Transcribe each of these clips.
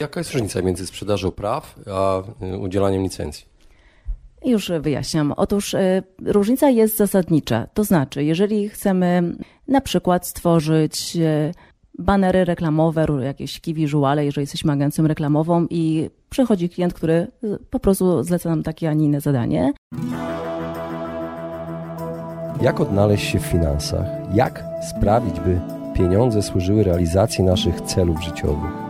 Jaka jest różnica między sprzedażą praw a y, udzielaniem licencji? Już wyjaśniam. Otóż y, różnica jest zasadnicza. To znaczy, jeżeli chcemy na przykład stworzyć y, banery reklamowe, jakieś key visuale, jeżeli jesteśmy agencją reklamową i przychodzi klient, który po prostu zleca nam takie, a nie inne zadanie. Jak odnaleźć się w finansach? Jak sprawić, by pieniądze służyły realizacji naszych celów życiowych?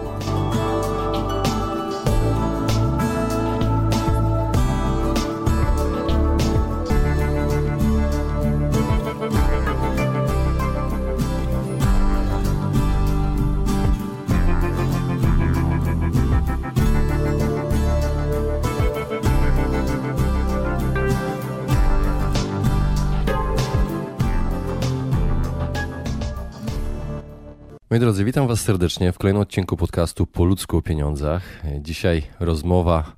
Moi drodzy, witam Was serdecznie w kolejnym odcinku podcastu Po ludzku o pieniądzach. Dzisiaj rozmowa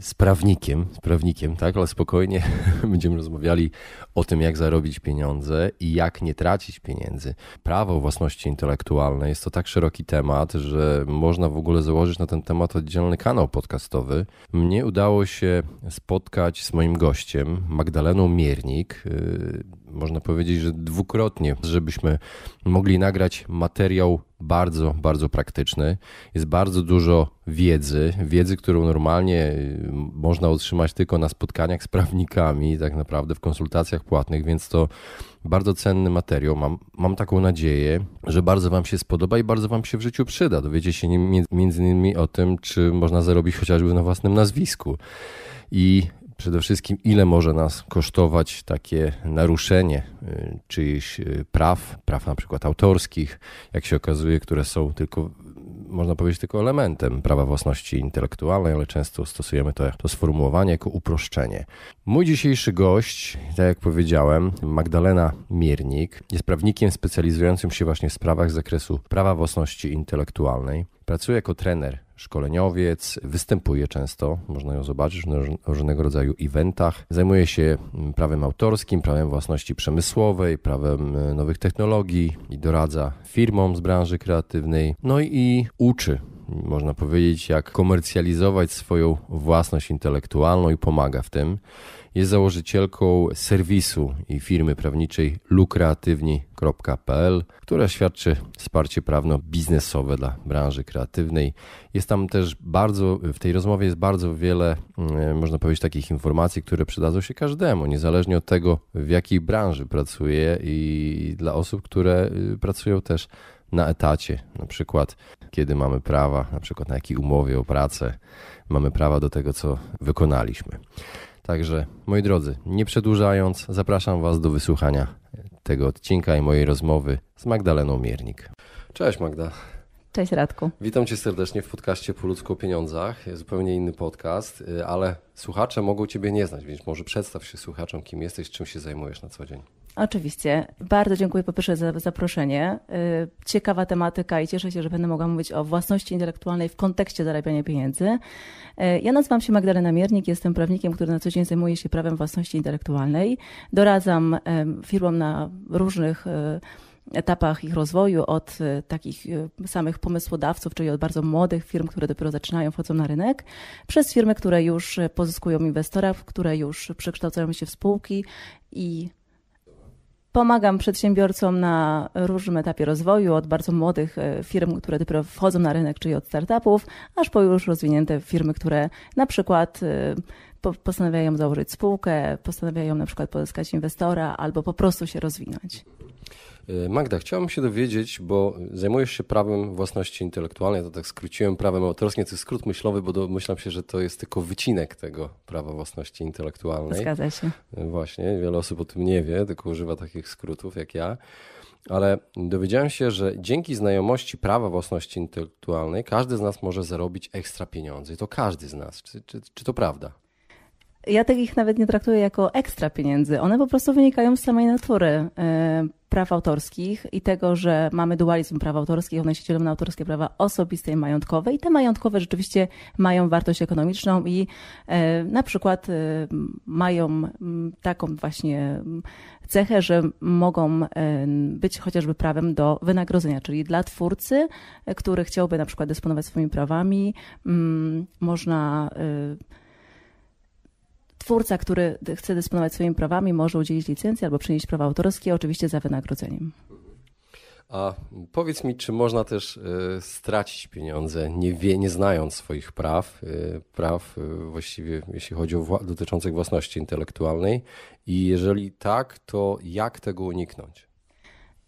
z prawnikiem, z prawnikiem, tak, ale spokojnie będziemy rozmawiali o tym, jak zarobić pieniądze i jak nie tracić pieniędzy. Prawo własności intelektualnej jest to tak szeroki temat, że można w ogóle założyć na ten temat oddzielny kanał podcastowy. Mnie udało się spotkać z moim gościem, Magdaleną Miernik. Y, można powiedzieć, że dwukrotnie, żebyśmy mogli nagrać materiał bardzo, bardzo praktyczny. Jest bardzo dużo wiedzy, wiedzy, którą normalnie y, można otrzymać tylko na spotkaniach z prawnikami, tak naprawdę w konsultacjach płatnych, więc to bardzo cenny materiał. Mam, mam taką nadzieję, że bardzo Wam się spodoba i bardzo Wam się w życiu przyda. Dowiecie się między innymi o tym, czy można zarobić chociażby na własnym nazwisku. I przede wszystkim, ile może nas kosztować takie naruszenie y, czyichś y, praw, praw na przykład autorskich, jak się okazuje, które są tylko, można powiedzieć, tylko elementem prawa własności intelektualnej, ale często stosujemy to, to sformułowanie jako uproszczenie. Mój dzisiejszy gość, tak jak powiedziałem, Magdalena Miernik, jest prawnikiem specjalizującym się właśnie w sprawach z zakresu prawa własności intelektualnej. Pracuje jako trener szkoleniowiec, występuje często, można ją zobaczyć na różnego rodzaju eventach. Zajmuje się mm, prawem autorskim, prawem własności przemysłowej, prawem e, nowych technologii i doradza firmom z branży kreatywnej. No i uczy można powiedzieć, jak komercjalizować swoją własność intelektualną i pomaga w tym. Jest założycielką serwisu i firmy prawniczej lukreatywni.pl, która świadczy wsparcie prawno-biznesowe dla branży kreatywnej. Jest tam też bardzo, w tej rozmowie jest bardzo wiele, mm, można powiedzieć, takich informacji, które przydadzą się każdemu, niezależnie od tego, w jakiej branży pracuje i dla osób, które y, pracują też na etacie, na przykład kiedy mamy prawa, na przykład na jakiej umowie o pracę, mamy prawa do tego, co wykonaliśmy. Także, moi drodzy, nie przedłużając, zapraszam Was do wysłuchania tego odcinka i mojej rozmowy z Magdaleną Miernik. Cześć Magda. Cześć Radku. Witam Cię serdecznie w podcaście Po ludzku o pieniądzach. Jest zupełnie inny podcast, y, ale słuchacze mogą Ciebie nie znać, więc może przedstaw się słuchaczom, kim jesteś, czym się zajmujesz na co dzień. Oczywiście. Bardzo dziękuję po pierwsze za zaproszenie. Y, ciekawa tematyka i cieszę się, że będę mogła mówić o własności intelektualnej w kontekście zarabiania pieniędzy. Y, ja nazywam się Magdalena Miernik, jestem prawnikiem, który na co dzień zajmuje się prawem własności intelektualnej. Doradzam firmom na różnych etapach ich rozwoju, od takich samych pomysłodawców, czyli od bardzo młodych firm, które dopiero zaczynają, wchodzą na rynek, przez firmy, które już pozyskują inwestora, które już przekształcają się w spółki i Pomagam przedsiębiorcom na różnym etapie rozwoju, od bardzo młodych e, firm, które dopiero wchodzą na rynek, czyli od startupów, aż po już rozwinięte firmy, które na przykład postanawiają założyć spółkę, postanawiają na przykład pozyskać inwestora albo po prostu się rozwinąć. E, Magda, chciałbym się dowiedzieć, bo zajmujesz się prawem własności intelektualnej, to tak skróciłem prawem autorskim, to jest skrót myślowy, bo domyślam się, że to jest tylko wycinek tego prawa własności intelektualnej. Zgadza się. E, właśnie, wiele osób o tym nie wie, tylko używa takich skrótów jak ja. ale dowiedziałem się, że dzięki znajomości prawa własności intelektualnej każdy z nas może zarobić ekstra pieniądze. I to każdy z nas. Czy, czy, czy to prawda? Ja takich nawet nie traktuję jako ekstra pieniędzy. One po prostu wynikają z samej natury e, praw autorskich i tego, że mamy dualizm praw autorskich, one się dzielą na autorskie prawa osobiste i majątkowe i te majątkowe rzeczywiście mają wartość ekonomiczną i e, na przykład e, mają taką właśnie cechę, że mogą być chociażby prawem do wynagrodzenia, czyli dla twórcy, który chciałby na przykład dysponować swoimi prawami, można twórca, który chce dysponować swoimi prawami, może udzielić licencji albo przynieść prawa autorskie, oczywiście za wynagrodzeniem. A powiedz mi, czy można też y, stracić pieniądze, nie, wie, nie znając swoich praw, y, praw y, właściwie jeśli chodzi o wła dotyczących własności intelektualnej i jeżeli tak, to jak tego uniknąć?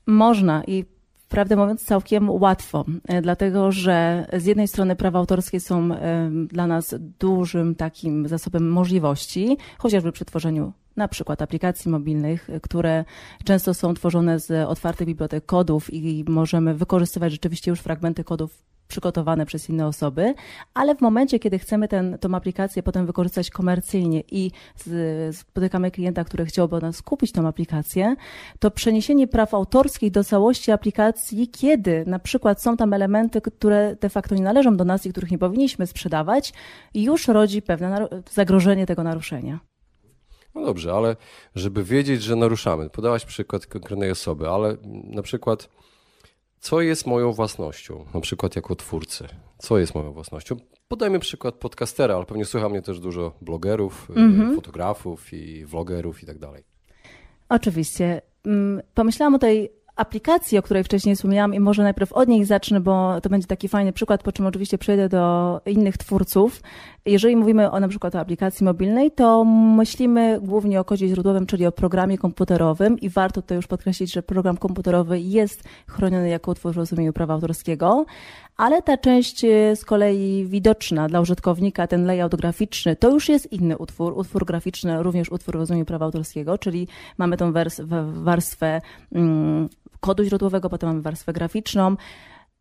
Można i prawdę mówiąc, całkiem łatwo, e, dlatego że z jednej strony prawa autorskie są e, dla nas dużym takim zasobem możliwości, chociażby przy tworzeniu na przykład aplikacji mobilnych, które często są tworzone z otwartych bibliotek kodów i możemy wykorzystywać rzeczywiście już fragmenty kodów przygotowane przez inne osoby, ale w momencie, kiedy chcemy tę aplikację potem wykorzystać komercyjnie i z, spotykamy klienta, który chciałby od nas kupić tą aplikację, to przeniesienie praw autorskich do całości aplikacji, kiedy na przykład są tam elementy, które de facto nie należą do nas i których nie powinniśmy sprzedawać, już rodzi pewne zagrożenie tego naruszenia. No dobrze, ale żeby wiedzieć, że naruszamy, podałaś przykład konkretnej osoby, ale na przykład co jest moją własnością, na przykład jako twórcy? Co jest moją własnością? Podajmy przykład podcastera, ale pewnie słucha mnie też dużo blogerów, mm -hmm. fotografów i vlogerów i tak dalej. Oczywiście. Mm, pomyślałam o tej aplikacji, o której wcześniej wspomniałam i może najpierw od niej zacznę, bo to będzie taki fajny przykład, po czym oczywiście przejdę do innych twórców. Jeżeli mówimy o na przykład o aplikacji mobilnej, to myślimy głównie o kodzie źródłowym, czyli o programie komputerowym i warto to już podkreślić, że program komputerowy jest chroniony jako utwór w rozumieniu prawa autorskiego, ale ta część e, z kolei widoczna dla użytkownika, ten layout graficzny, to już jest inny utwór, utwór graficzny, również utwór w rozumieniu prawa autorskiego, czyli mamy tą warstwę mm, kodu źródłowego, potem mamy warstwę graficzną.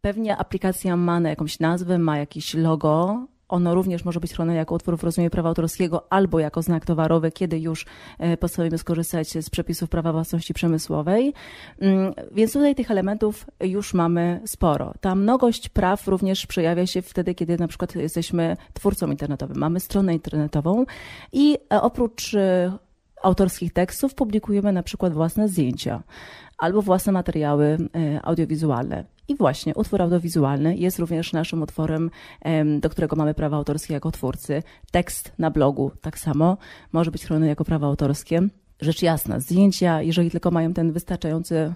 Pewnie aplikacja ma na jakąś nazwę, ma jakieś logo, ono również może być chronione jako utwór w rozumieniu prawa autorskiego albo jako znak towarowy, kiedy już e, postanowimy skorzystać z przepisów prawa własności przemysłowej. Mm, więc tutaj tych elementów już mamy sporo. Ta mnogość praw również przejawia się wtedy, kiedy na przykład jesteśmy twórcą internetowym, mamy stronę internetową i e, oprócz e, autorskich tekstów publikujemy na przykład własne zdjęcia albo własne materiały audiowizualne. I właśnie utwór audiowizualny jest również naszym utworem, do którego mamy prawa autorskie jako twórcy. Tekst na blogu tak samo może być chroniony jako prawa autorskie. Rzecz jasna, zdjęcia, jeżeli tylko mają ten wystarczający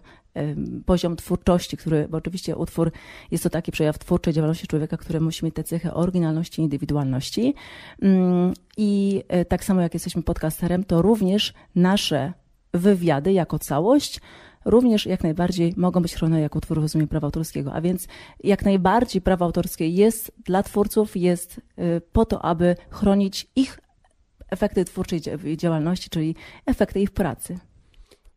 poziom twórczości, który, bo oczywiście utwór jest to taki przejaw twórczej działalności człowieka, który musi mieć tę cechę oryginalności indywidualności. Mm, I e, tak samo jak jesteśmy podcasterem, to również nasze wywiady jako całość również jak najbardziej mogą być chronione jako utwór w prawa autorskiego. A więc jak najbardziej prawo autorskie jest dla twórców, jest y, po to, aby chronić ich efekty twórczej działalności, czyli efekty ich pracy.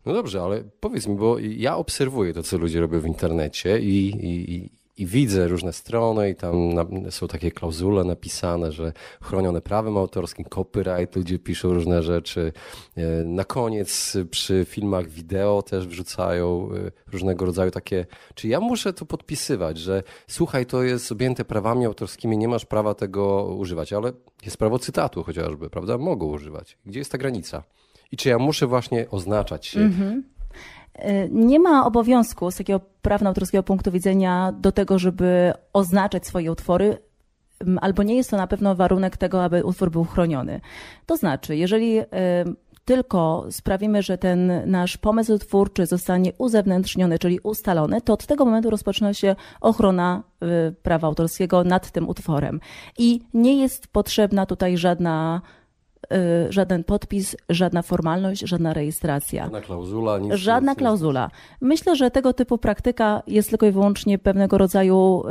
No dobrze, ale powiedz mi, bo ja obserwuję to, co ludzie robią w internecie i, i, i widzę różne strony i tam są takie klauzule napisane, że chronione prawem autorskim, copyright, ludzie piszą różne rzeczy. E, na koniec przy filmach wideo też wrzucają e, różnego rodzaju takie, czy ja muszę to podpisywać, że słuchaj, to jest objęte prawami autorskimi, nie masz prawa tego używać, ale jest prawo cytatu chociażby, prawda? Mogą używać. Gdzie jest ta granica? I czy ja muszę właśnie oznaczać się mm -hmm. Y, nie ma obowiązku z takiego prawno-autorskiego punktu widzenia do tego, żeby oznaczać swoje utwory, albo nie jest to na pewno warunek tego, aby utwór był chroniony. To znaczy, jeżeli y, tylko sprawimy, że ten nasz pomysł twórczy zostanie uzewnętrzniony, czyli ustalony, to od tego momentu rozpoczyna się ochrona y, prawa autorskiego nad tym utworem. I nie jest potrzebna tutaj żadna żaden podpis, żadna formalność, żadna rejestracja. Żadna klauzula. Nic, żadna nic, klauzula. Myślę, że tego typu praktyka jest tylko i wyłącznie pewnego rodzaju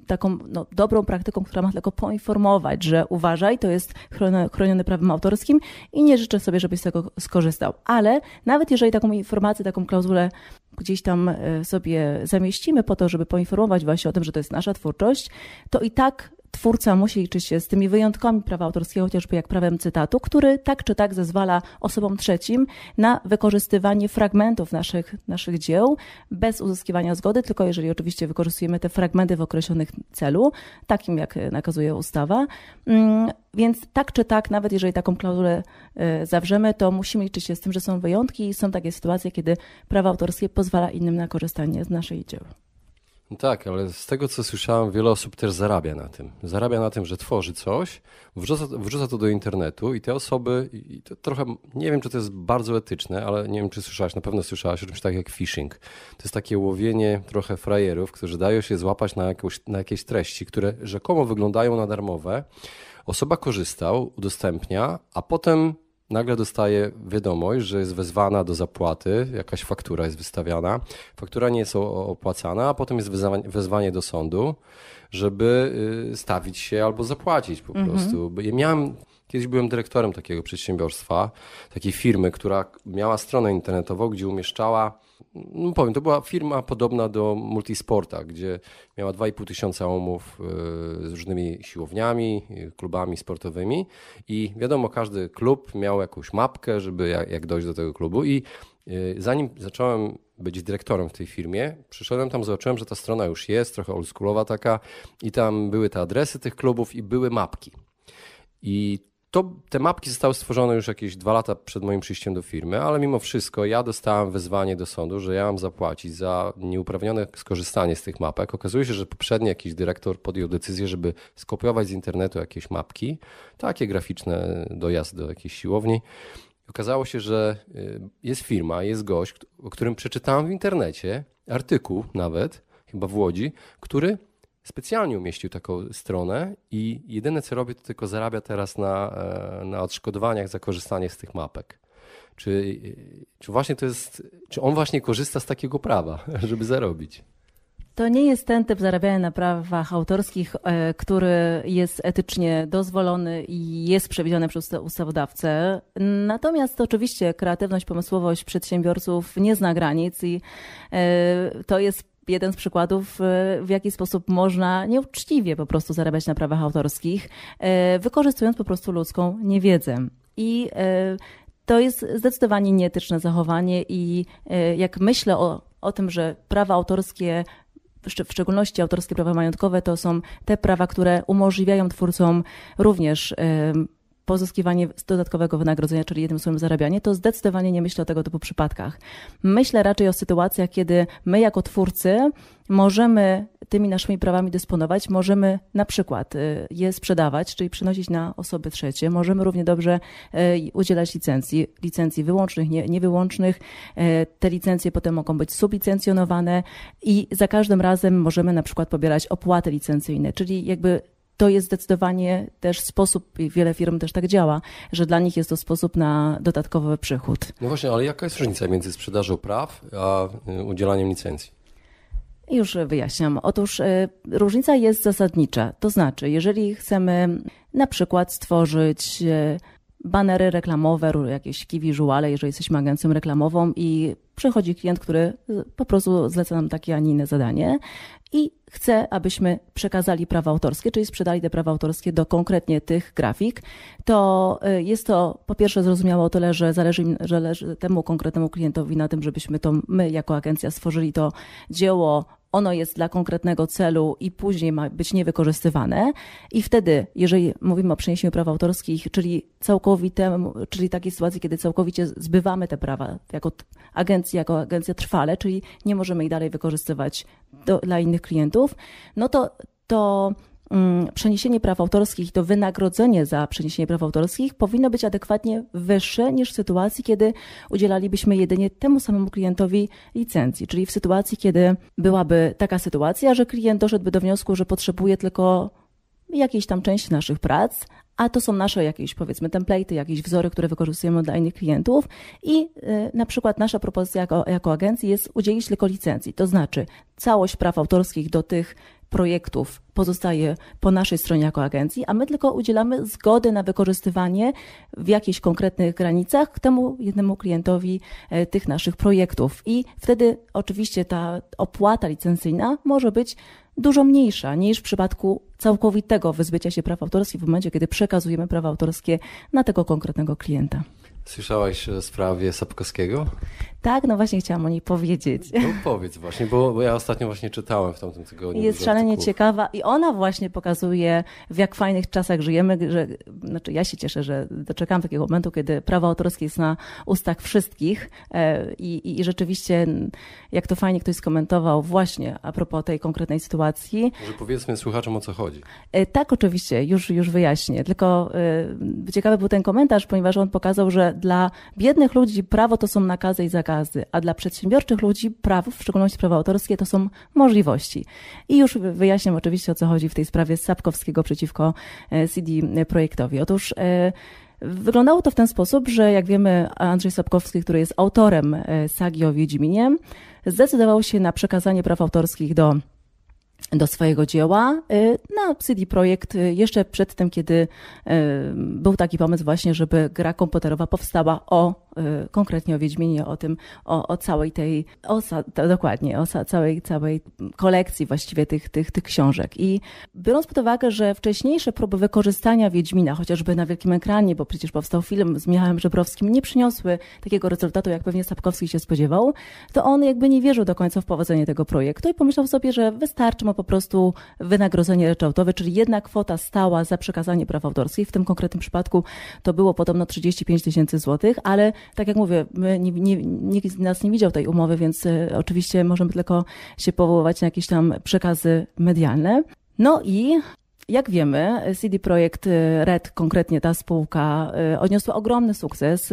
y, taką no, dobrą praktyką, która ma tylko poinformować, że uważaj, to jest chroniony prawem autorskim i nie życzę sobie, żebyś z tego skorzystał. Ale nawet jeżeli taką informację, taką klauzulę gdzieś tam sobie zamieścimy po to, żeby poinformować właśnie o tym, że to jest nasza twórczość, to i tak twórca musi liczyć się z tymi wyjątkami prawa autorskiego, chociażby jak prawem cytatu, który tak czy tak zezwala osobom trzecim na wykorzystywanie fragmentów naszych, naszych dzieł bez uzyskiwania zgody, tylko jeżeli oczywiście wykorzystujemy te fragmenty w określonych celu, takim jak nakazuje ustawa. Mm, więc tak czy tak, nawet jeżeli taką klauzulę e, zawrzemy, to musimy liczyć się z tym, że są wyjątki i są takie sytuacje, kiedy prawo autorskie pozwala innym na korzystanie z naszej dzieł. Tak, ale z tego co słyszałem, wiele osób też zarabia na tym. Zarabia na tym, że tworzy coś, wrzuca, wrzuca to do internetu i te osoby, i trochę, nie wiem czy to jest bardzo etyczne, ale nie wiem czy słyszałaś, na pewno słyszałaś o czymś tak jak phishing. To jest takie łowienie trochę frajerów, którzy dają się złapać na, jakąś, na jakieś treści, które rzekomo wyglądają na darmowe. Osoba korzystał, udostępnia, a potem nagle dostaje wiadomość, że jest wezwana do zapłaty, jakaś faktura jest wystawiana, faktura nie jest opłacana, a potem jest wezwanie do sądu, żeby y, stawić się albo zapłacić po mhm. prostu. Ja miałem, kiedyś byłem dyrektorem takiego przedsiębiorstwa, takiej firmy, która miała stronę internetową, gdzie umieszczała no powiem, to była firma podobna do Multisporta, gdzie miała 2,5 tysiąca umów e, z różnymi siłowniami, klubami sportowymi i wiadomo, każdy klub miał jakąś mapkę, żeby jak, dojść do tego klubu i e, zanim zacząłem być dyrektorem w tej firmie, przyszedłem tam, zobaczyłem, że ta strona już jest, trochę oldschoolowa taka i tam były te adresy tych klubów i były mapki. I to, te mapki zostały stworzone już jakieś dwa lata przed moim przyjściem do firmy, ale mimo wszystko ja dostałem wezwanie do sądu, że ja mam zapłacić za nieuprawnione skorzystanie z tych mapek. Okazuje się, że poprzedni jakiś dyrektor podjął decyzję, żeby skopiować z internetu jakieś mapki, takie graficzne dojazd do jakiejś siłowni. Okazało się, że y, jest firma, jest gość, o którym przeczytałem w internecie, artykuł nawet, chyba w Łodzi, który specjalnie umieścił taką stronę i jedyne co robi, to tylko zarabia teraz na, e, na odszkodowaniach za korzystanie z tych mapek. Czy, czy właśnie to jest, czy on właśnie korzysta z takiego prawa, żeby zarobić? To nie jest ten typ zarabiania na prawach autorskich, e, który jest etycznie dozwolony i jest przewidziany przez ustawodawcę. Natomiast oczywiście kreatywność, pomysłowość przedsiębiorców nie zna granic i e, to jest jeden z przykładów, e, w jaki sposób można nieuczciwie po prostu zarabiać na prawach autorskich, e, wykorzystując po prostu ludzką niewiedzę. I e, to jest zdecydowanie nieetyczne zachowanie i jak myślę o, o tym, że prawa autorskie w szczególności autorskie prawa majątkowe to są te prawa, które umożliwiają twórcom również pozyskiwanie dodatkowego wynagrodzenia, czyli jednym słowem zarabianie, to zdecydowanie nie myślę o tego typu przypadkach. Myślę raczej o sytuacjach, kiedy my jako twórcy możemy tymi naszymi prawami dysponować, możemy na przykład y, je sprzedawać, czyli przynosić na osoby trzecie, możemy równie dobrze y, udzielać licencji, licencji wyłącznych, nie, niewyłącznych. Y, te licencje potem mogą być sublicencjonowane i za każdym razem możemy na przykład pobierać opłaty licencyjne, czyli jakby to jest zdecydowanie też sposób, i wiele firm też tak działa, że dla nich jest to sposób na dodatkowy przychód. No właśnie, ale jaka jest różnica między sprzedażą praw a y, udzielaniem licencji? Już wyjaśniam. Otóż y, różnica jest zasadnicza. To znaczy, jeżeli chcemy na przykład stworzyć y, banery reklamowe, jakieś key visuale, jeżeli jesteśmy agencją reklamową i przychodzi klient, który po prostu zleca nam takie, a nie inne zadanie i chce, abyśmy przekazali prawa autorskie, czyli sprzedali te prawa autorskie do konkretnie tych grafik, to y, jest to po pierwsze zrozumiałe o tyle, że zależy, że zależy temu konkretnemu klientowi na tym, żebyśmy to my jako agencja stworzyli to dzieło ono jest dla konkretnego celu i później ma być niewykorzystywane. I wtedy, jeżeli mówimy o przeniesieniu praw autorskich, czyli całkowite, czyli takiej sytuacji, kiedy całkowicie zbywamy te prawa jako agencja, jako agencja trwale, czyli nie możemy ich dalej wykorzystywać do, dla innych klientów, no to, to przeniesienie praw autorskich to wynagrodzenie za przeniesienie praw autorskich powinno być adekwatnie wyższe niż w sytuacji, kiedy udzielalibyśmy jedynie temu samemu klientowi licencji. Czyli w sytuacji, kiedy byłaby taka sytuacja, że klient doszedłby do wniosku, że potrzebuje tylko jakiejś tam części naszych prac, a to są nasze jakieś powiedzmy template'y, jakieś wzory, które wykorzystujemy dla innych klientów i y, na przykład nasza propozycja jako, jako agencji jest udzielić tylko licencji, to znaczy całość praw autorskich do tych projektów pozostaje po naszej stronie jako agencji, a my tylko udzielamy zgody na wykorzystywanie w jakichś konkretnych granicach temu jednemu klientowi e, tych naszych projektów. I wtedy oczywiście ta opłata licencyjna może być dużo mniejsza niż w przypadku całkowitego wyzbycia się praw autorskich w momencie, kiedy przekazujemy prawa autorskie na tego konkretnego klienta. Słyszałaś o sprawie Sapkowskiego? Tak, no właśnie chciałam o niej powiedzieć. No powiedz właśnie, bo, bo ja ostatnio właśnie czytałem w tamtym tygodniu. Jest szalenie artykułów. ciekawa i ona właśnie pokazuje, w jak fajnych czasach żyjemy, że, znaczy ja się cieszę, że doczekam takiego momentu, kiedy prawo autorskie jest na ustach wszystkich e, i, i rzeczywiście jak to fajnie ktoś skomentował właśnie a propos tej konkretnej sytuacji. Może powiedzmy słuchaczom o co chodzi. E, tak, oczywiście, już, już wyjaśnię, tylko e, ciekawy był ten komentarz, ponieważ on pokazał, że dla biednych ludzi prawo to są nakazy i zakazy, a dla przedsiębiorczych ludzi prawo, w szczególności prawa autorskie, to są możliwości. I już wyjaśniam oczywiście, o co chodzi w tej sprawie Sapkowskiego przeciwko e, CD Projektowi. Otóż e, Wyglądało to w ten sposób, że jak wiemy, Andrzej Sapkowski, który jest autorem e, sagi o Wiedźminie, zdecydował się na przekazanie praw autorskich do do swojego dzieła na CD Projekt jeszcze przed tym, kiedy był taki pomysł właśnie, żeby gra komputerowa powstała o konkretnie o Wiedźminie, o tym, o, o całej tej, o, dokładnie, o całej, całej kolekcji właściwie tych, tych, tych książek. I biorąc pod uwagę, że wcześniejsze próby wykorzystania Wiedźmina, chociażby na wielkim ekranie, bo przecież powstał film z Michałem Żebrowskim, nie przyniosły takiego rezultatu, jak pewnie Sapkowski się spodziewał, to on jakby nie wierzył do końca w powodzenie tego projektu i pomyślał sobie, że wystarczy mu po prostu wynagrodzenie ryczałtowe, czyli jedna kwota stała za przekazanie praw autorskich. W tym konkretnym przypadku to było podobno 35 tysięcy złotych, ale tak jak mówię, my, nie, nie, nikt z nas nie widział tej umowy, więc e, oczywiście możemy tylko się powoływać na jakieś tam przekazy medialne. No i jak wiemy, CD Projekt e, Red, konkretnie ta spółka, e, odniosła ogromny sukces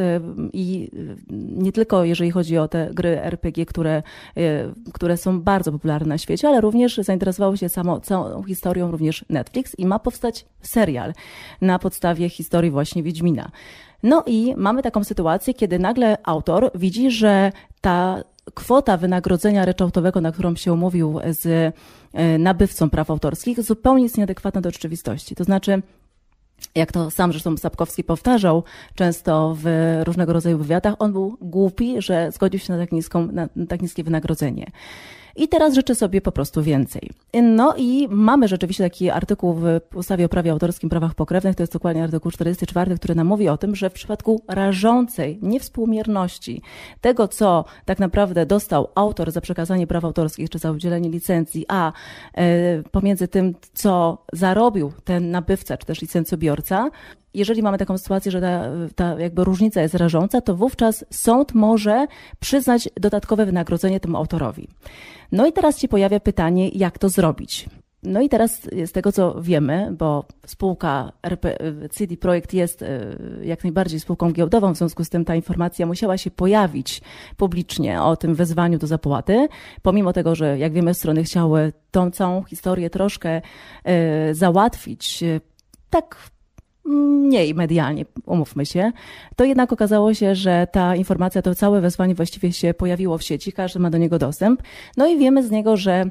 i nie tylko jeżeli chodzi o te gry RPG, które, które są bardzo popularne na świecie, ale również zainteresowało się samo, całą historią również Netflix i ma powstać serial na podstawie historii właśnie Wiedźmina. No i mamy taką sytuację, kiedy nagle autor widzi, że ta kwota wynagrodzenia ryczałtowego, na którą się umówił z e, nabywcą praw autorskich, zupełnie jest nieadekwatna do rzeczywistości. To znaczy, jak to sam zresztą Sapkowski powtarzał często w różnego rodzaju wywiadach, on był głupi, że zgodził się na tak, niską, na tak niskie wynagrodzenie. I teraz życzę sobie po prostu więcej. No i mamy rzeczywiście taki artykuł w ustawie o prawie autorskim, prawach pokrewnych, to jest dokładnie artykuł 44, który nam mówi o tym, że w przypadku rażącej niewspółmierności tego, co tak naprawdę dostał autor za przekazanie praw autorskich czy za udzielenie licencji, a e, pomiędzy tym, co zarobił ten nabywca czy też licencjobiorca, jeżeli mamy taką sytuację, że ta, ta jakby różnica jest rażąca, to wówczas sąd może przyznać dodatkowe wynagrodzenie temu autorowi. No i teraz się pojawia pytanie, jak to zrobić. No i teraz z tego co wiemy, bo spółka RP, CD Projekt jest e, jak najbardziej spółką giełdową, w związku z tym ta informacja musiała się pojawić publicznie o tym wezwaniu do zapłaty, pomimo tego, że jak wiemy strony chciały tą całą historię troszkę e, załatwić tak mniej medialnie, umówmy się, to jednak okazało się, że ta informacja, to całe wezwanie właściwie się pojawiło w sieci, każdy ma do niego dostęp. No i wiemy z niego, że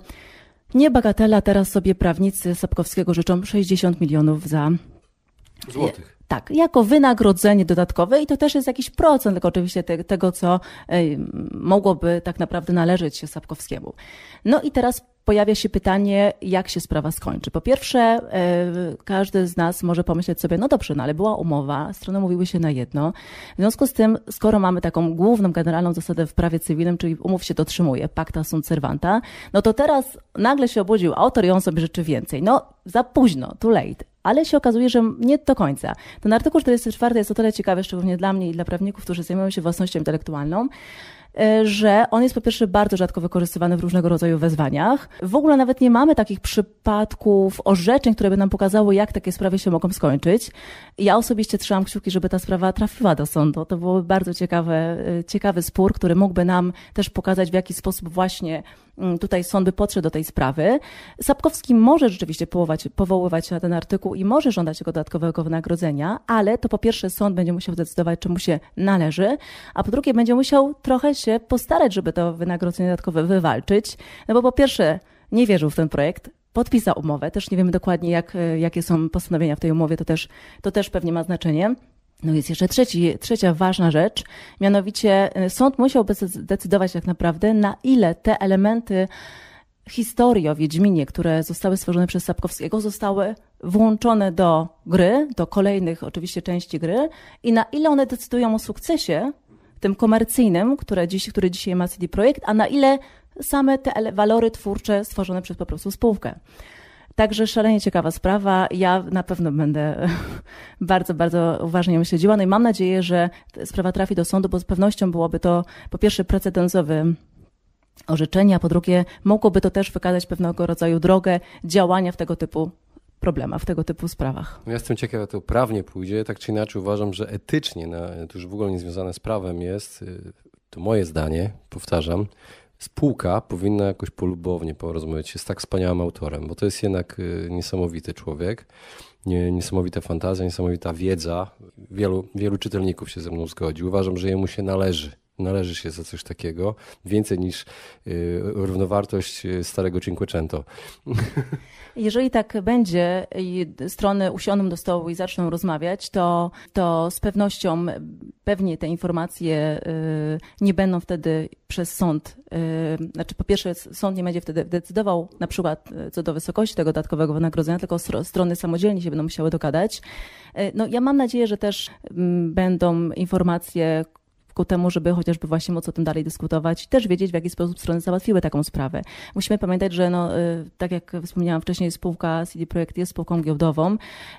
nie bagatela, teraz sobie prawnicy Sapkowskiego życzą 60 milionów za złotych. Tak, jako wynagrodzenie dodatkowe i to też jest jakiś procent tylko oczywiście te, tego, co mogłoby tak naprawdę należeć się Sapkowskiemu. No i teraz pojawia się pytanie, jak się sprawa skończy. Po pierwsze, e, każdy z nas może pomyśleć sobie, no dobrze, no ale była umowa, strony mówiły się na jedno. W związku z tym, skoro mamy taką główną, generalną zasadę w prawie cywilnym, czyli umów się dotrzymuje, pacta sunt servanta, no to teraz nagle się obudził autor i on sobie życzy więcej. No, za późno, too late ale się okazuje, że nie do końca. Ten artykuł 44 jest o tyle ciekawy, szczególnie dla mnie i dla prawników, którzy zajmują się własnością intelektualną, że on jest po pierwsze bardzo rzadko wykorzystywany w różnego rodzaju wezwaniach. W ogóle nawet nie mamy takich przypadków orzeczeń, które by nam pokazały, jak takie sprawy się mogą skończyć. Ja osobiście trzymam kciuki, żeby ta sprawa trafiła do sądu. To byłoby bardzo ciekawy, e, ciekawy spór, który mógłby nam też pokazać, w jaki sposób właśnie tutaj sąd by podszedł do tej sprawy. Sapkowski może rzeczywiście powoływać, się na ten artykuł i może żądać tego dodatkowego wynagrodzenia, ale to po pierwsze sąd będzie musiał zdecydować, czy mu się należy, a po drugie będzie musiał trochę się postarać, żeby to wynagrodzenie dodatkowe wywalczyć, no bo po pierwsze nie wierzył w ten projekt, podpisał umowę. Też nie wiemy dokładnie, jak, jakie są postanowienia w tej umowie, to też, to też pewnie ma znaczenie. No jest jeszcze trzeci, trzecia ważna rzecz, mianowicie sąd musiałby zdecydować tak naprawdę, na ile te elementy historii o Wiedźminie, które zostały stworzone przez Sapkowskiego, zostały włączone do gry, do kolejnych oczywiście części gry i na ile one decydują o sukcesie tym komercyjnym, które dziś, który dzisiaj ma CD Projekt, a na ile same te walory twórcze stworzone przez po prostu spółkę. Także szalenie ciekawa sprawa. Ja na pewno będę bardzo, bardzo uważnie ją śledziła. No i mam nadzieję, że sprawa trafi do sądu, bo z pewnością byłoby to po pierwsze precedensowy orzeczenia, po drugie mogłoby to też wykazać pewnego rodzaju drogę działania w tego typu problemach, w tego typu sprawach. Ja jestem ciekaw, jak to prawnie pójdzie. Tak czy inaczej uważam, że etycznie, no, to już w ogóle niezwiązane z prawem jest, y, to moje zdanie, powtarzam, spółka powinna jakoś polubownie porozmawiać się z tak wspaniałym autorem, bo to jest jednak y, niesamowity człowiek, niesamowita fantazja, niesamowita wiedza. Wielu, wielu czytelników się ze mną zgodzi. Uważam, że jemu się należy należy się za coś takiego, więcej niż y, równowartość y, starego Cinquecento. Jeżeli tak będzie i strony usiądą do stołu i zaczną rozmawiać, to, to z pewnością pewnie te informacje y, nie będą wtedy przez sąd, znaczy po pierwsze sąd nie będzie wtedy decydował na przykład co do wysokości tego dodatkowego wynagrodzenia, tylko strony samodzielnie się będą musiały dogadać. No ja mam nadzieję, że też mm, będą informacje, ku temu, żeby chociażby właśnie móc o tym dalej dyskutować i też wiedzieć, w jaki sposób strony załatwiły taką sprawę. Musimy pamiętać, że no, y, tak jak wspomniałam wcześniej, spółka CD Projekt jest spółką giełdową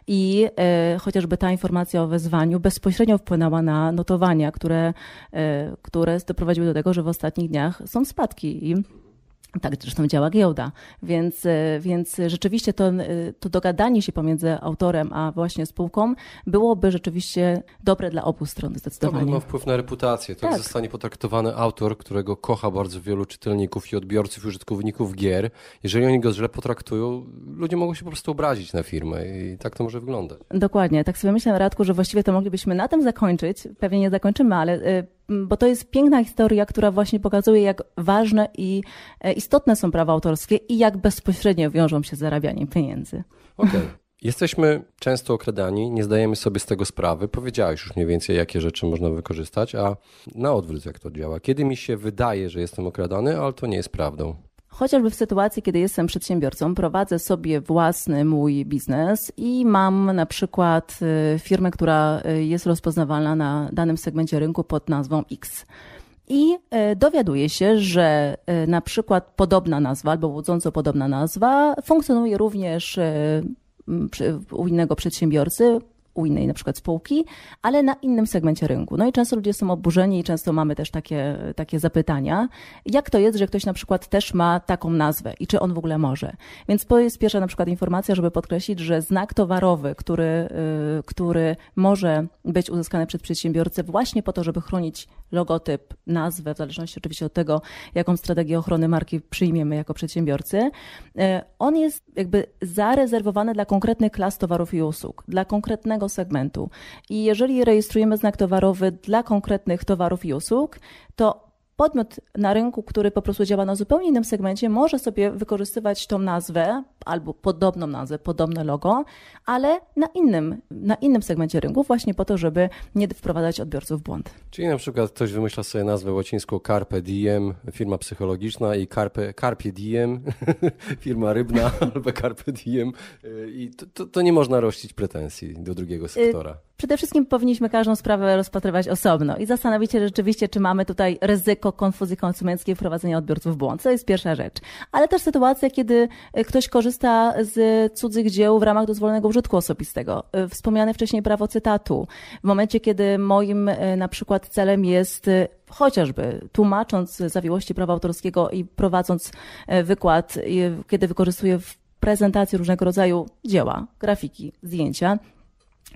i e, chociażby ta informacja o wezwaniu bezpośrednio wpłynęła na notowania, które, e, które doprowadziły do tego, że w ostatnich dniach są spadki i tak zresztą działa giełda, więc, e, więc rzeczywiście to, e, to dogadanie się pomiędzy autorem a właśnie spółką byłoby rzeczywiście dobre dla obu stron zdecydowanie. To ma wpływ na reputację. Tak, tak zostanie potraktowany autor, którego kocha bardzo wielu czytelników i odbiorców użytkowników gier. Jeżeli oni go źle potraktują, ludzie mogą się po prostu obrazić na firmę i tak to może wyglądać. Dokładnie. Tak sobie myślę, Radku, że właściwie to moglibyśmy na tym zakończyć. Pewnie nie zakończymy, ale e, bo to jest piękna historia, która właśnie pokazuje, jak ważne i e, istotne są prawa autorskie i jak bezpośrednio wiążą się z zarabianiem pieniędzy. Okej. Okay. Jesteśmy często okradani, nie zdajemy sobie z tego sprawy. Powiedziałeś już mniej więcej, jakie rzeczy można wykorzystać, a na odwrót jak to działa. Kiedy mi się wydaje, że jestem okradany, ale to nie jest prawdą. Chociażby w sytuacji, kiedy jestem przedsiębiorcą, prowadzę sobie własny mój biznes i mam na przykład y, firmę, która y, jest rozpoznawalna na danym segmencie rynku pod nazwą X. I y, dowiaduję się, że na przykład podobna nazwa albo łudząco podobna nazwa funkcjonuje również u innego przedsiębiorcy, u innej na przykład spółki, ale na innym segmencie rynku. No i często ludzie są oburzeni i często mamy też takie, takie zapytania, jak to jest, że ktoś na przykład też ma taką nazwę i czy on w ogóle może. Więc to jest pierwsza na przykład informacja, żeby podkreślić, że znak towarowy, który, y, który może być uzyskany przez przedsiębiorcę właśnie po to, żeby chronić logotyp, nazwę, w zależności oczywiście od tego, jaką strategię ochrony marki przyjmiemy jako przedsiębiorcy, y, on jest jakby zarezerwowany dla konkretnych klas towarów i usług, dla konkretnego danego segmentu. I jeżeli rejestrujemy znak towarowy dla konkretnych towarów i usług, to podmiot na rynku, który po prostu działa na zupełnie innym segmencie, może sobie wykorzystywać tą nazwę albo podobną nazwę, podobne logo, ale na innym, na innym segmencie rynku, właśnie po to, żeby nie wprowadzać odbiorców w błąd. Czyli na przykład ktoś wymyśla sobie nazwę łacińską Carpe Diem, firma psychologiczna i Carpe, Carpe Diem, firma rybna albo Carpe Diem i to, to, to nie można rościć pretensji do drugiego sektora. Przede wszystkim powinniśmy każdą sprawę rozpatrywać osobno i zastanowić się rzeczywiście, czy mamy tutaj ryzyko konfuzji konsumenckiej wprowadzenia odbiorców w błąd. To jest pierwsza rzecz. Ale też sytuacja, kiedy ktoś korzysta z cudzych dzieł w ramach dozwolonego użytku osobistego. Wspomniane wcześniej prawo cytatu. W momencie, kiedy moim e, na przykład celem jest e, chociażby tłumacząc zawiłości prawa autorskiego i prowadząc e, wykład, kiedy wykorzystuję w prezentacji różnego rodzaju dzieła, grafiki, zdjęcia,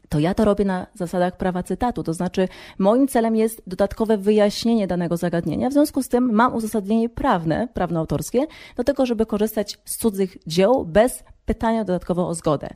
to ja to robię na zasadach prawa cytatu. To znaczy, moim celem jest dodatkowe wyjaśnienie danego zagadnienia. W związku z tym mam uzasadnienie prawne, prawnoautorskie, do tego, żeby korzystać z cudzych dzieł bez pytania dodatkowo o zgodę.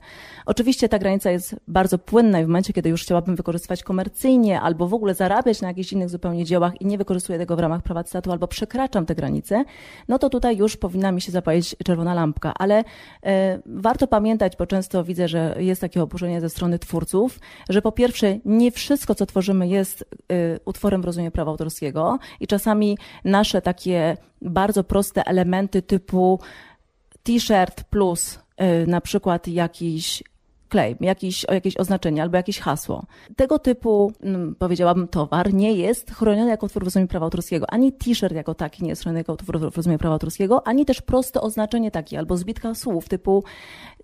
Oczywiście ta granica jest bardzo płynna i w momencie, kiedy już chciałabym wykorzystywać komercyjnie albo w ogóle zarabiać na jakichś innych zupełnie dziełach i nie wykorzystuję tego w ramach prawa cytatu albo przekraczam te granice, no to tutaj już powinna mi się zapalić czerwona lampka. Ale e, warto pamiętać, bo często widzę, że jest takie oburzenie ze strony twórców, że po pierwsze nie wszystko, co tworzymy jest e, utworem w rozumieniu prawa autorskiego i czasami nasze takie bardzo proste elementy typu t-shirt plus y, na przykład jakiś claim, jakiś, jakieś oznaczenie albo jakieś hasło. Tego typu, mm, powiedziałabym, towar nie jest chroniony jako utwór w rozumieniu prawa autorskiego. Ani t-shirt jako taki nie jest chroniony jako utwór w rozumieniu prawa autorskiego, ani też proste oznaczenie takie albo zbitka słów typu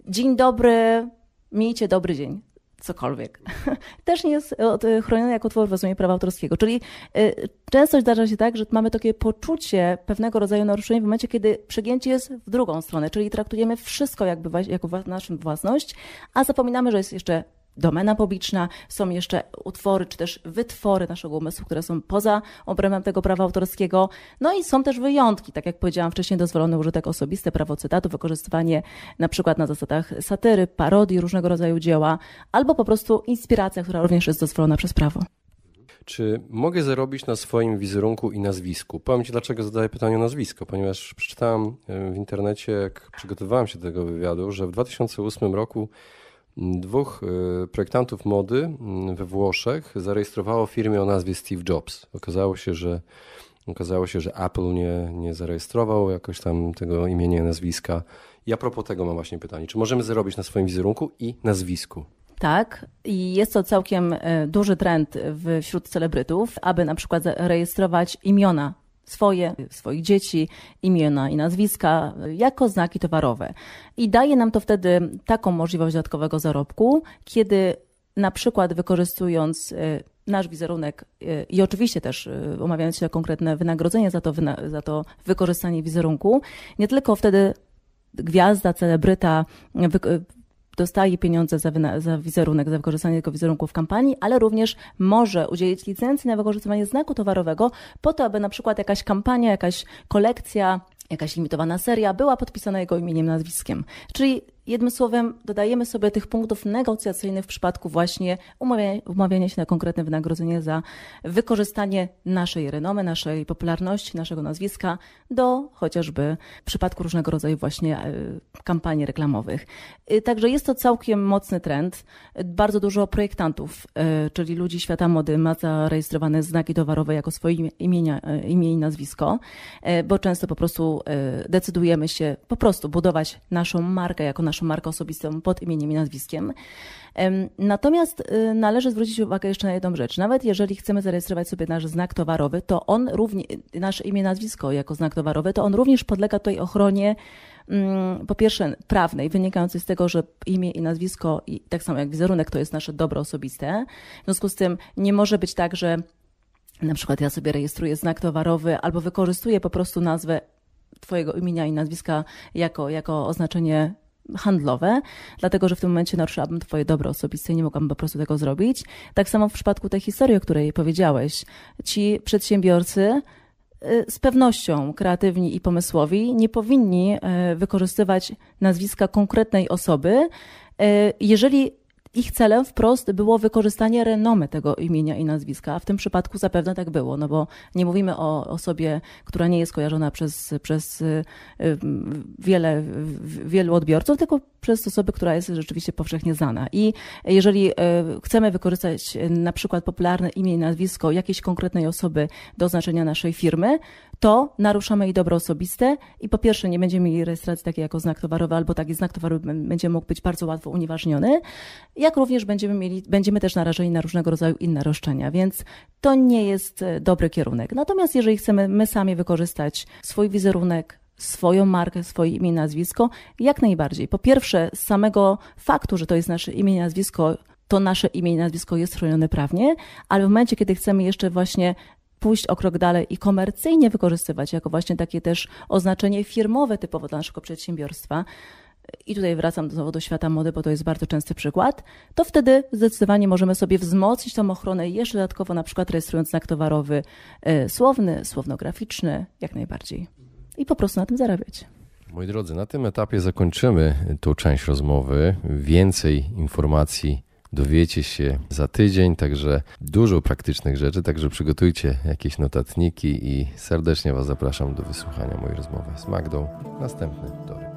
dzień dobry, miejcie dobry dzień cokolwiek, też nie jest e, chronione jako twór w rozumieniu prawa autorskiego. Czyli e, często zdarza się tak, że mamy takie poczucie pewnego rodzaju naruszenia w momencie, kiedy przegięcie jest w drugą stronę, czyli traktujemy wszystko jakby jako naszą własność, a zapominamy, że jest jeszcze domena publiczna, są jeszcze utwory czy też wytwory naszego umysłu, które są poza obrębem tego prawa autorskiego. No i są też wyjątki, tak jak powiedziałam wcześniej, dozwolony użytek osobisty, prawo cytatu, wykorzystywanie na przykład na zasadach satyry, parodii, różnego rodzaju dzieła, albo po prostu inspiracja, która również jest dozwolona przez prawo. Czy mogę zarobić na swoim wizerunku i nazwisku? Powiem Ci, dlaczego zadaję pytanie o nazwisko, ponieważ przeczytałem w internecie, jak przygotowywałem się do tego wywiadu, że w 2008 roku Dwóch y, projektantów mody mm, we Włoszech zarejestrowało firmę o nazwie Steve Jobs. Okazało się, że okazało się, że Apple nie, nie zarejestrował jakoś tam tego imienia, nazwiska. I a propos tego mam właśnie pytanie, czy możemy zarobić na swoim wizerunku i nazwisku? Tak, i jest to całkiem e, duży trend wśród celebrytów, aby na przykład zarejestrować imiona swoje, swoich dzieci, imiona i nazwiska jako znaki towarowe. I daje nam to wtedy taką możliwość dodatkowego zarobku, kiedy na przykład wykorzystując e, nasz wizerunek e, i oczywiście też e, umawiając się na konkretne wynagrodzenie za to, za to wykorzystanie wizerunku, nie tylko wtedy gwiazda, celebryta dostaje pieniądze za, za wizerunek, za wykorzystanie tego wizerunku w kampanii, ale również może udzielić licencji na wykorzystywanie znaku towarowego po to, aby na przykład jakaś kampania, jakaś kolekcja, jakaś limitowana seria była podpisana jego imieniem, nazwiskiem. Czyli Jednym słowem, dodajemy sobie tych punktów negocjacyjnych w przypadku właśnie umawiania, umawiania się na konkretne wynagrodzenie za wykorzystanie naszej renomy, naszej popularności, naszego nazwiska do chociażby w przypadku różnego rodzaju właśnie e, kampanii reklamowych. E, także jest to całkiem mocny trend. Bardzo dużo projektantów, e, czyli ludzi świata mody ma zarejestrowane znaki towarowe jako swoje imienia, imię i nazwisko, bo często po prostu decydujemy się po prostu budować naszą markę jako naszą naszą markę osobistą pod imieniem i nazwiskiem. Natomiast y, należy zwrócić uwagę jeszcze na jedną rzecz. Nawet jeżeli chcemy zarejestrować sobie nasz znak towarowy, to on również, nasze imię, nazwisko jako znak towarowy, to on również podlega tej ochronie mm, po pierwsze prawnej, wynikającej z tego, że imię i nazwisko, i tak samo jak wizerunek, to jest nasze dobro osobiste. W związku z tym nie może być tak, że na przykład ja sobie rejestruję znak towarowy albo wykorzystuję po prostu nazwę Twojego imienia i nazwiska jako, jako oznaczenie handlowe, dlatego że w tym momencie naruszyłabym Twoje dobro osobiste i nie mogłabym po prostu tego zrobić. Tak samo w przypadku tej historii, o której powiedziałeś. Ci przedsiębiorcy y, z pewnością kreatywni i pomysłowi nie powinni y, wykorzystywać nazwiska konkretnej osoby, y, jeżeli ich celem wprost było wykorzystanie renomy tego imienia i nazwiska. A w tym przypadku zapewne tak było, no bo nie mówimy o osobie, która nie jest kojarzona przez, przez y, y, wiele, wielu odbiorców, tylko przez osobę, która jest rzeczywiście powszechnie znana. I jeżeli y, chcemy wykorzystać na przykład popularne imię i nazwisko jakiejś konkretnej osoby do oznaczenia naszej firmy, to naruszamy jej dobro osobiste i po pierwsze nie będziemy mieli rejestracji takiej jako znak towarowy, albo taki znak towarowy będzie mógł być bardzo łatwo unieważniony, jak również będziemy mieli, będziemy też narażeni na różnego rodzaju inne roszczenia, więc to nie jest e, dobry kierunek. Natomiast jeżeli chcemy my sami wykorzystać swój wizerunek, swoją markę, swoje imię i nazwisko, jak najbardziej. Po pierwsze, z samego faktu, że to jest nasze imię i nazwisko, to nasze imię i nazwisko jest chronione prawnie, ale w momencie, kiedy chcemy jeszcze właśnie pójść o krok dalej i komercyjnie wykorzystywać jako właśnie takie też oznaczenie firmowe typowo dla naszego przedsiębiorstwa, i tutaj wracam znowu do świata mody, bo to jest bardzo częsty przykład, to wtedy zdecydowanie możemy sobie wzmocnić tą ochronę jeszcze dodatkowo na przykład rejestrując znak towarowy e, słowny, słownograficzny, jak najbardziej. I po prostu na tym zarabiać. Moi drodzy, na tym etapie zakończymy tą część rozmowy. Więcej informacji dowiecie się za tydzień, także dużo praktycznych rzeczy, także przygotujcie jakieś notatniki i serdecznie Was zapraszam do wysłuchania mojej rozmowy z Magdą. Następny wtorek.